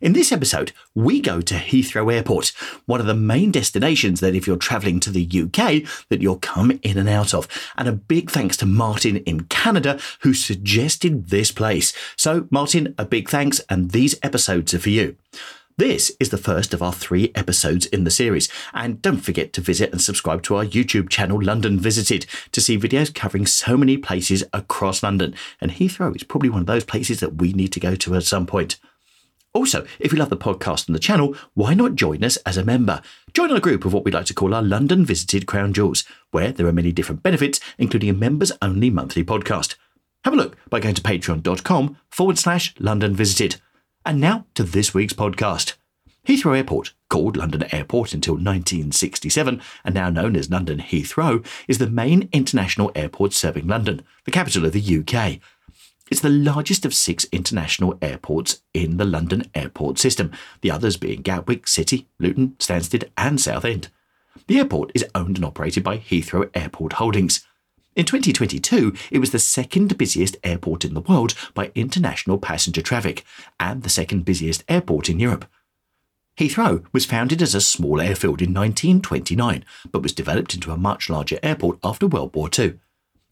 In this episode, we go to Heathrow Airport, one of the main destinations that if you're travelling to the UK that you'll come in and out of. And a big thanks to Martin in Canada who suggested this place. So Martin, a big thanks and these episodes are for you. This is the first of our three episodes in the series, and don't forget to visit and subscribe to our YouTube channel, London Visited, to see videos covering so many places across London. And Heathrow is probably one of those places that we need to go to at some point. Also, if you love the podcast and the channel, why not join us as a member? Join our group of what we like to call our London Visited Crown Jewels, where there are many different benefits, including a members only monthly podcast. Have a look by going to patreon.com forward slash London Visited. And now to this week's podcast. Heathrow Airport, called London Airport until 1967 and now known as London Heathrow, is the main international airport serving London, the capital of the UK. It's the largest of six international airports in the London airport system, the others being Gatwick, City, Luton, Stansted, and Southend. The airport is owned and operated by Heathrow Airport Holdings. In 2022, it was the second busiest airport in the world by international passenger traffic and the second busiest airport in Europe. Heathrow was founded as a small airfield in 1929, but was developed into a much larger airport after World War II.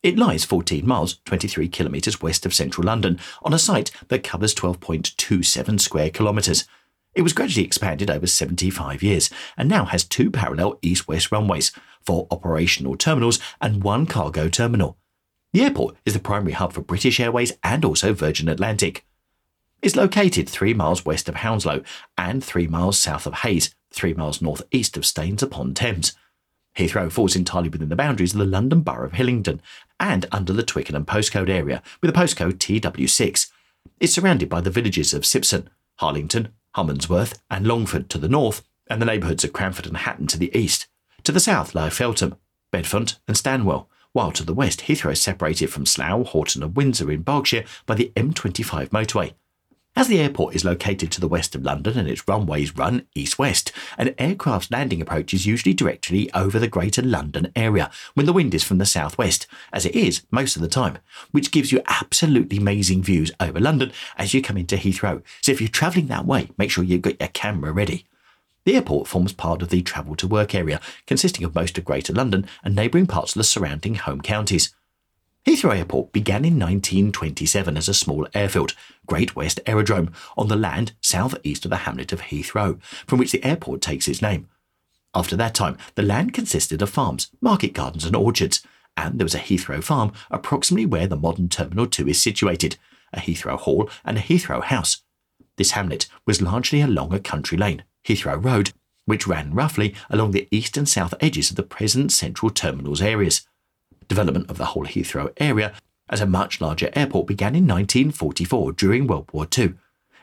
It lies 14 miles, 23 kilometres west of central London, on a site that covers 12.27 square kilometres. It was gradually expanded over 75 years and now has two parallel east west runways, four operational terminals, and one cargo terminal. The airport is the primary hub for British Airways and also Virgin Atlantic. It's located three miles west of Hounslow and three miles south of Hayes, three miles northeast of Staines upon Thames. Heathrow falls entirely within the boundaries of the London Borough of Hillingdon and under the Twickenham postcode area with a postcode TW6. It's surrounded by the villages of Sipson, Harlington, Harmondsworth, and Longford to the north, and the neighbourhoods of Cranford and Hatton to the east. To the south lie Feltham, Bedfont, and Stanwell, while to the west Heathrow is separated from Slough, Horton, and Windsor in Berkshire by the M25 motorway. As the airport is located to the west of London and its runways run east west, an aircraft's landing approach is usually directly over the Greater London area when the wind is from the southwest, as it is most of the time, which gives you absolutely amazing views over London as you come into Heathrow. So if you're travelling that way, make sure you've got your camera ready. The airport forms part of the travel to work area, consisting of most of Greater London and neighbouring parts of the surrounding home counties. Heathrow Airport began in 1927 as a small airfield, Great West Aerodrome, on the land south-east of the hamlet of Heathrow, from which the airport takes its name. After that time, the land consisted of farms, market gardens, and orchards, and there was a Heathrow farm approximately where the modern Terminal 2 is situated, a Heathrow Hall, and a Heathrow House. This hamlet was largely along a country lane, Heathrow Road, which ran roughly along the east and south edges of the present central terminals areas. Development of the whole Heathrow area as a much larger airport began in 1944 during World War II.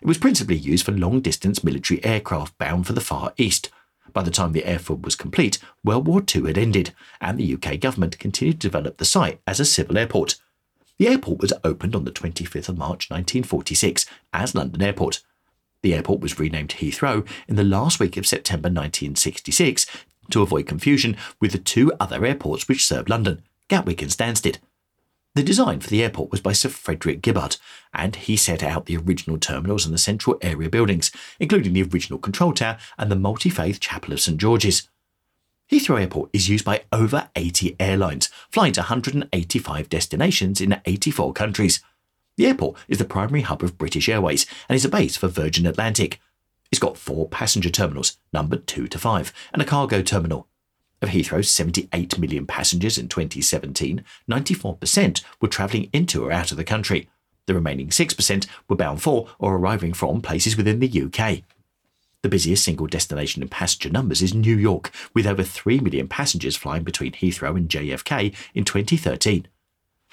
It was principally used for long distance military aircraft bound for the Far East. By the time the airfield was complete, World War II had ended, and the UK government continued to develop the site as a civil airport. The airport was opened on the 25th of March 1946 as London Airport. The airport was renamed Heathrow in the last week of September 1966 to avoid confusion with the two other airports which served London, Gatwick and Stansted. The design for the airport was by Sir Frederick Gibbard, and he set out the original terminals and the central area buildings, including the original control tower and the multi faith chapel of St George's. Heathrow Airport is used by over 80 airlines, flying to 185 destinations in 84 countries. The airport is the primary hub of British Airways and is a base for Virgin Atlantic. It's got four passenger terminals, numbered 2 to 5, and a cargo terminal. Of Heathrow's 78 million passengers in 2017, 94% were travelling into or out of the country. The remaining 6% were bound for or arriving from places within the UK. The busiest single destination in passenger numbers is New York, with over 3 million passengers flying between Heathrow and JFK in 2013.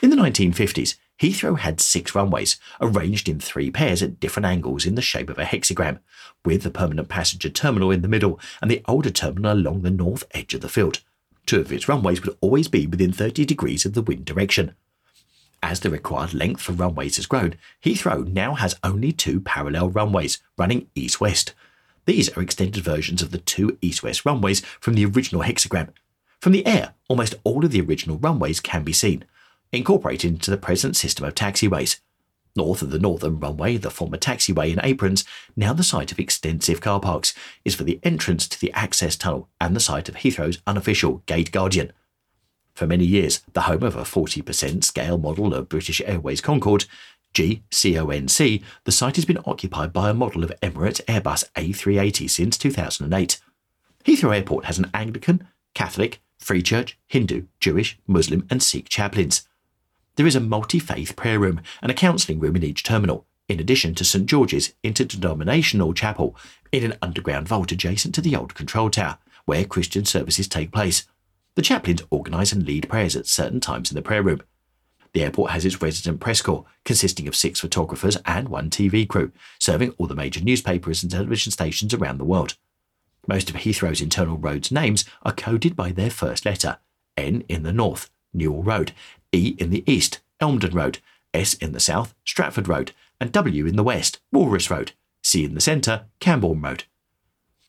In the 1950s, Heathrow had six runways, arranged in three pairs at different angles in the shape of a hexagram, with the permanent passenger terminal in the middle and the older terminal along the north edge of the field. Two of its runways would always be within 30 degrees of the wind direction. As the required length for runways has grown, Heathrow now has only two parallel runways running east west, these are extended versions of the two east west runways from the original hexagram. From the air, almost all of the original runways can be seen, incorporated into the present system of taxiways. North of the northern runway, the former taxiway and aprons, now the site of extensive car parks, is for the entrance to the access tunnel and the site of Heathrow's unofficial Gate Guardian. For many years, the home of a 40% scale model of British Airways Concorde, GCONC, the site has been occupied by a model of Emirates Airbus A380 since 2008. Heathrow Airport has an Anglican, Catholic, Free Church, Hindu, Jewish, Muslim, and Sikh chaplains. There is a multi faith prayer room and a counselling room in each terminal, in addition to St George's Interdenominational Chapel in an underground vault adjacent to the old control tower, where Christian services take place. The chaplains organise and lead prayers at certain times in the prayer room. The airport has its resident press corps, consisting of six photographers and one TV crew, serving all the major newspapers and television stations around the world. Most of Heathrow's internal roads' names are coded by their first letter N in the north, Newall Road, E in the east, Elmdon Road, S in the south, Stratford Road, and W in the west, Walrus Road, C in the centre, Camborne Road.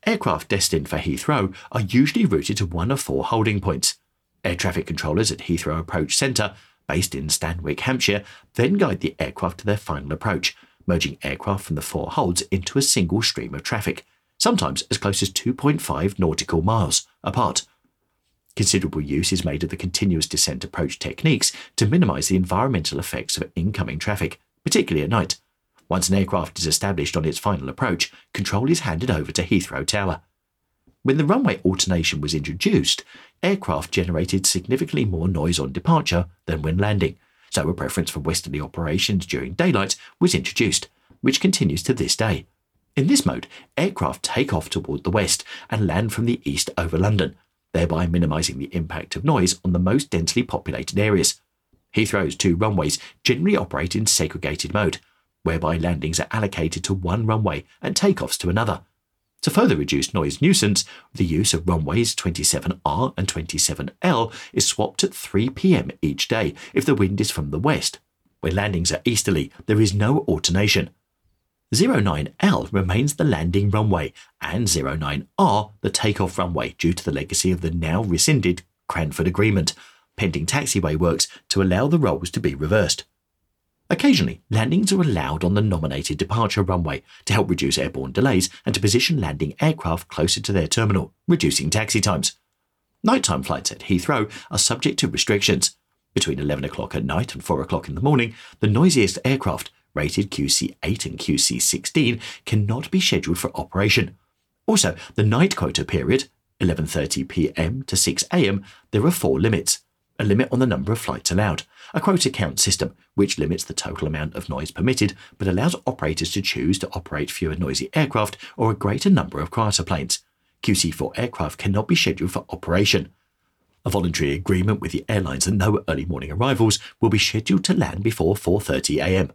Aircraft destined for Heathrow are usually routed to one of four holding points. Air traffic controllers at Heathrow Approach Centre based in Swanwick, Hampshire, then guide the aircraft to their final approach, merging aircraft from the four holds into a single stream of traffic, sometimes as close as 2.5 nautical miles apart. Considerable use is made of the continuous descent approach techniques to minimize the environmental effects of incoming traffic, particularly at night. Once an aircraft is established on its final approach, control is handed over to Heathrow Tower. When the runway alternation was introduced, aircraft generated significantly more noise on departure than when landing, so a preference for westerly operations during daylight was introduced, which continues to this day. In this mode, aircraft take off toward the west and land from the east over London, thereby minimising the impact of noise on the most densely populated areas. Heathrow's two runways generally operate in segregated mode, whereby landings are allocated to one runway and takeoffs to another. To further reduce noise nuisance, the use of runways 27R and 27L is swapped at 3 pm each day if the wind is from the west. When landings are easterly, there is no alternation. 09L remains the landing runway and 09R the takeoff runway due to the legacy of the now rescinded Cranford Agreement, pending taxiway works to allow the roles to be reversed. Occasionally, landings are allowed on the nominated departure runway to help reduce airborne delays and to position landing aircraft closer to their terminal, reducing taxi times. Nighttime flights at Heathrow are subject to restrictions. Between 11 o'clock at night and 4 o'clock in the morning, the noisiest aircraft, rated QC8 and QC16, cannot be scheduled for operation. Also, the night quota period, 11:30 p.m. to 6 a.m., there are four limits a limit on the number of flights allowed, a quota count system which limits the total amount of noise permitted but allows operators to choose to operate fewer noisy aircraft or a greater number of quieter planes. QC4 aircraft cannot be scheduled for operation. A voluntary agreement with the airlines and no early morning arrivals will be scheduled to land before 4:30 a.m.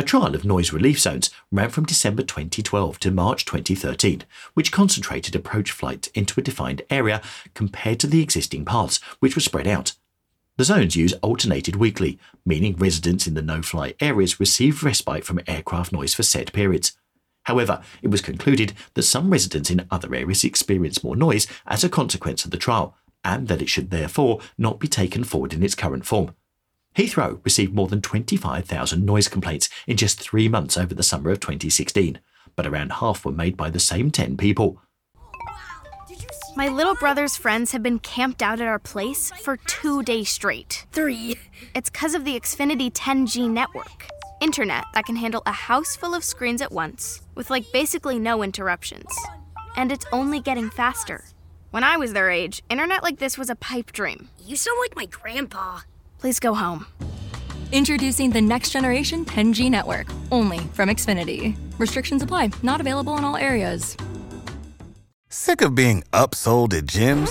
A trial of noise relief zones ran from December 2012 to March 2013, which concentrated approach flights into a defined area compared to the existing paths, which were spread out. The zones use alternated weekly, meaning residents in the no fly areas receive respite from aircraft noise for set periods. However, it was concluded that some residents in other areas experience more noise as a consequence of the trial, and that it should therefore not be taken forward in its current form. Heathrow received more than 25,000 noise complaints in just three months over the summer of 2016, but around half were made by the same 10 people. My little brother's friends have been camped out at our place for two days straight. Three. It's because of the Xfinity 10G network. internet that can handle a house full of screens at once, with like basically no interruptions. And it's only getting faster. When I was their age, internet like this was a pipe dream. You sound like my grandpa. Please go home. Introducing the next generation 10G network, only from Xfinity. Restrictions apply, not available in all areas. Sick of being upsold at gyms?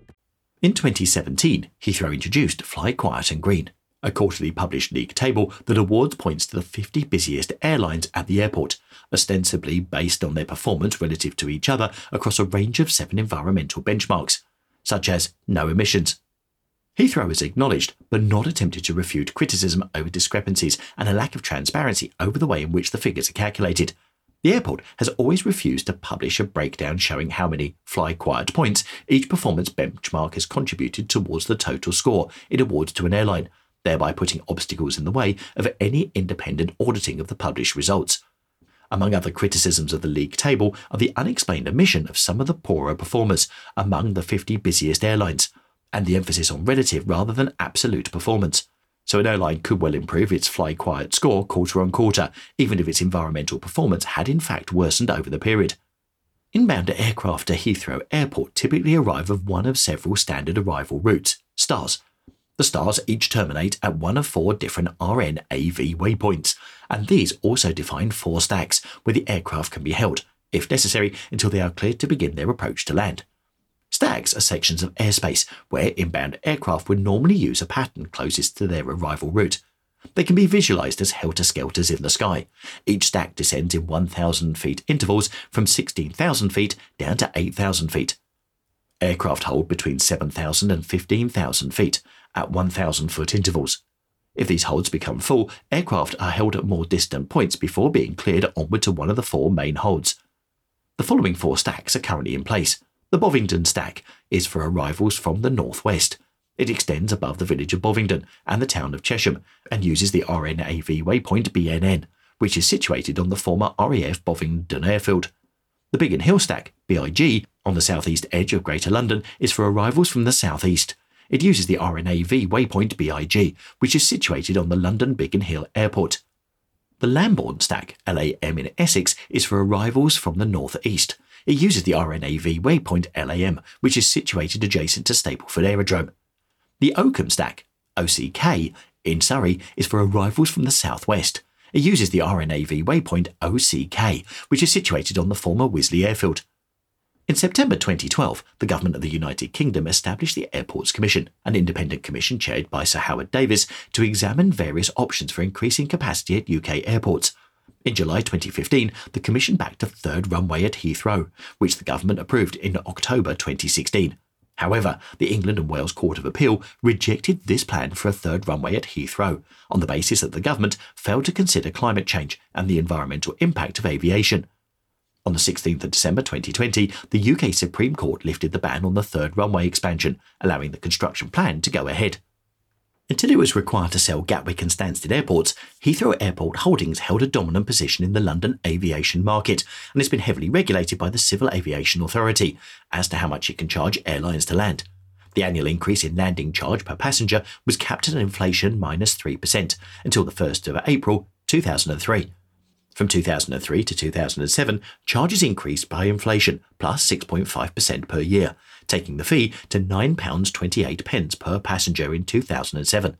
In 2017, Heathrow introduced Fly Quiet and Green, a quarterly published league table that awards points to the 50 busiest airlines at the airport, ostensibly based on their performance relative to each other across a range of seven environmental benchmarks, such as no emissions. Heathrow has acknowledged, but not attempted to refute criticism over discrepancies and a lack of transparency over the way in which the figures are calculated, the airport has always refused to publish a breakdown showing how many fly quiet points each performance benchmark has contributed towards the total score it awards to an airline, thereby putting obstacles in the way of any independent auditing of the published results. Among other criticisms of the league table are the unexplained omission of some of the poorer performers among the 50 busiest airlines, and the emphasis on relative rather than absolute performance so an airline could well improve its fly quiet score quarter on quarter, even if its environmental performance had in fact worsened over the period. Inbound aircraft to Heathrow Airport typically arrive of one of several standard arrival routes, stars. The stars each terminate at one of four different RNAV waypoints, and these also define four stacks where the aircraft can be held, if necessary, until they are cleared to begin their approach to land. Stacks are sections of airspace where inbound aircraft would normally use a pattern closest to their arrival route. They can be visualized as helter skelters in the sky. Each stack descends in 1,000 feet intervals from 16,000 feet down to 8,000 feet. Aircraft hold between 7,000 and 15,000 feet at 1,000 foot intervals. If these holds become full, aircraft are held at more distant points before being cleared onward to one of the four main holds. The following four stacks are currently in place. The Bovingdon Stack is for arrivals from the northwest. It extends above the village of Bovingdon and the town of Chesham and uses the RNAV waypoint BNN, which is situated on the former RAF Bovingdon airfield. The Biggin Hill Stack, BIG, on the southeast edge of Greater London is for arrivals from the southeast. It uses the RNAV waypoint BIG, which is situated on the London Biggin Hill Airport. The Lambourne Stack, LAM in Essex, is for arrivals from the northeast. It uses the RNAV waypoint LAM, which is situated adjacent to Stapleford Aerodrome. The Ockham Stack, OCK, in Surrey is for arrivals from the southwest. It uses the RNAV waypoint OCK, which is situated on the former Wisley Airfield. In September 2012, the Government of the United Kingdom established the Airports Commission, an independent commission chaired by Sir Howard Davies, to examine various options for increasing capacity at UK airports. In July 2015, the Commission backed a third runway at Heathrow, which the government approved in October 2016. However, the England and Wales Court of Appeal rejected this plan for a third runway at Heathrow on the basis that the government failed to consider climate change and the environmental impact of aviation. On the 16th of December 2020, the UK Supreme Court lifted the ban on the third runway expansion, allowing the construction plan to go ahead. Until it was required to sell Gatwick and Stansted airports, Heathrow Airport Holdings held a dominant position in the London aviation market and has been heavily regulated by the Civil Aviation Authority as to how much it can charge airlines to land. The annual increase in landing charge per passenger was capped at inflation minus 3% until the 1st of April 2003. From 2003 to 2007, charges increased by inflation plus 6.5% per year, taking the fee to £9.28 per passenger in 2007.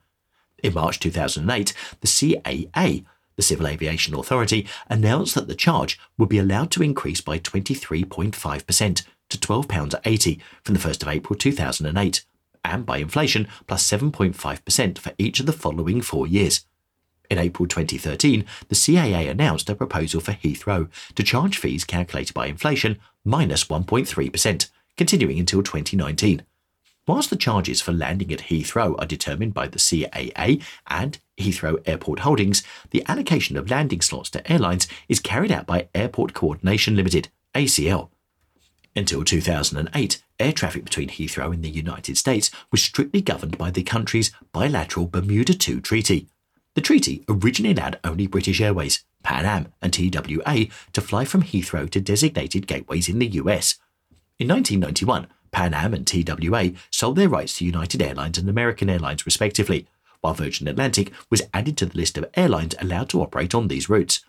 In March 2008, the CAA, the Civil Aviation Authority, announced that the charge would be allowed to increase by 23.5% to £12.80 from the 1st of April 2008, and by inflation plus 7.5% for each of the following four years. In April 2013, the CAA announced a proposal for Heathrow to charge fees calculated by inflation minus 1.3%, continuing until 2019. Whilst the charges for landing at Heathrow are determined by the CAA and Heathrow Airport Holdings, the allocation of landing slots to airlines is carried out by Airport Coordination Limited, ACL. Until 2008, air traffic between Heathrow and the United States was strictly governed by the country's bilateral Bermuda II Treaty. The treaty originally allowed only British Airways, Pan Am, and TWA to fly from Heathrow to designated gateways in the US. In 1991, Pan Am and TWA sold their rights to United Airlines and American Airlines, respectively, while Virgin Atlantic was added to the list of airlines allowed to operate on these routes.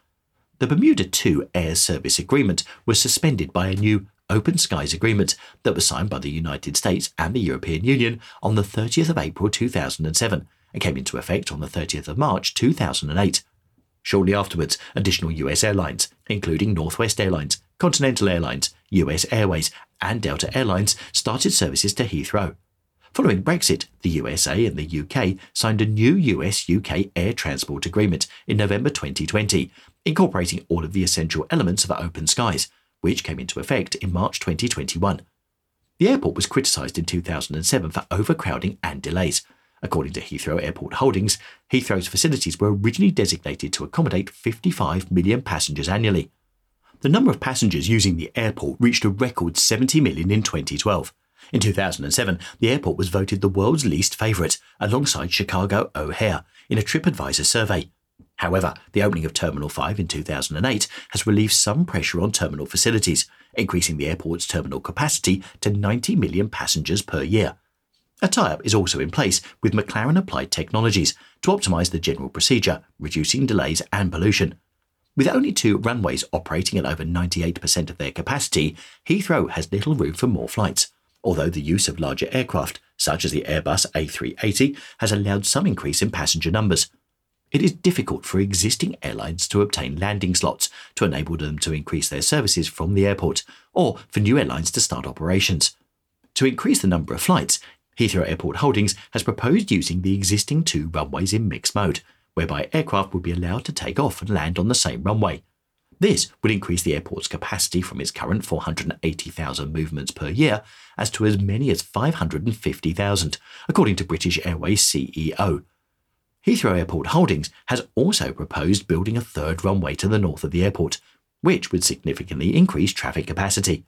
The Bermuda II Air Service Agreement was suspended by a new Open Skies Agreement that was signed by the United States and the European Union on the 30th of April 2007 and came into effect on the 30th of March 2008. Shortly afterwards, additional US airlines, including Northwest Airlines, Continental Airlines, US Airways, and Delta Airlines, started services to Heathrow. Following Brexit, the USA and the UK signed a new US UK air transport agreement in November 2020, incorporating all of the essential elements of Open Skies, which came into effect in March 2021. The airport was criticised in 2007 for overcrowding and delays. According to Heathrow Airport Holdings, Heathrow's facilities were originally designated to accommodate 55 million passengers annually. The number of passengers using the airport reached a record 70 million in 2012. In 2007, the airport was voted the world's least favourite, alongside Chicago O'Hare, in a TripAdvisor survey. However, the opening of Terminal 5 in 2008 has relieved some pressure on terminal facilities, increasing the airport's terminal capacity to 90 million passengers per year. A tie up is also in place with McLaren Applied Technologies to optimise the general procedure, reducing delays and pollution. With only two runways operating at over 98% of their capacity, Heathrow has little room for more flights, although the use of larger aircraft, such as the Airbus A380, has allowed some increase in passenger numbers. It is difficult for existing airlines to obtain landing slots to enable them to increase their services from the airport, or for new airlines to start operations. To increase the number of flights, Heathrow Airport Holdings has proposed using the existing two runways in mixed mode, whereby aircraft would be allowed to take off and land on the same runway. This would increase the airport's capacity from its current 480,000 movements per year as to as many as 550,000, according to British Airways CEO. Heathrow Airport Holdings has also proposed building a third runway to the north of the airport, which would significantly increase traffic capacity.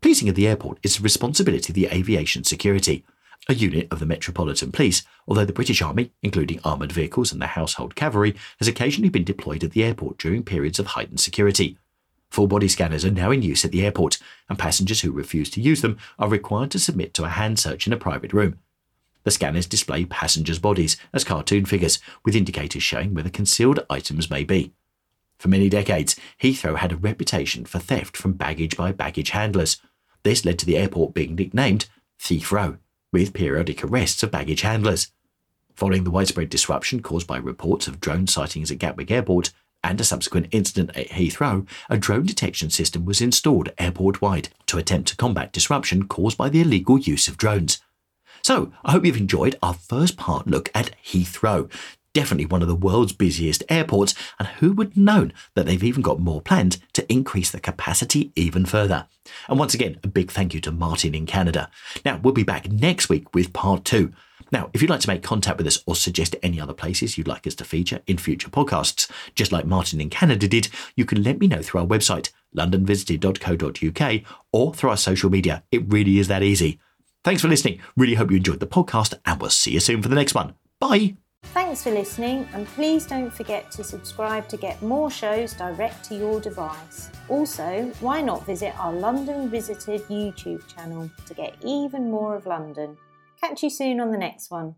Policing of the airport is the responsibility of the Aviation Security, a unit of the Metropolitan Police, although the British Army, including armoured vehicles and the Household Cavalry, has occasionally been deployed at the airport during periods of heightened security. Full body scanners are now in use at the airport, and passengers who refuse to use them are required to submit to a hand search in a private room. The scanners display passengers' bodies as cartoon figures, with indicators showing where the concealed items may be. For many decades, Heathrow had a reputation for theft from baggage by baggage handlers. This led to the airport being nicknamed Thief Row with periodic arrests of baggage handlers. Following the widespread disruption caused by reports of drone sightings at Gatwick Airport and a subsequent incident at Heathrow, a drone detection system was installed airport wide to attempt to combat disruption caused by the illegal use of drones. So, I hope you've enjoyed our first part look at Heathrow. Definitely one of the world's busiest airports, and who would have known that they've even got more plans to increase the capacity even further? And once again, a big thank you to Martin in Canada. Now, we'll be back next week with part two. Now, if you'd like to make contact with us or suggest any other places you'd like us to feature in future podcasts, just like Martin in Canada did, you can let me know through our website, londonvisited.co.uk, or through our social media. It really is that easy. Thanks for listening. Really hope you enjoyed the podcast, and we'll see you soon for the next one. Bye. Thanks for listening, and please don't forget to subscribe to get more shows direct to your device. Also, why not visit our London Visited YouTube channel to get even more of London? Catch you soon on the next one.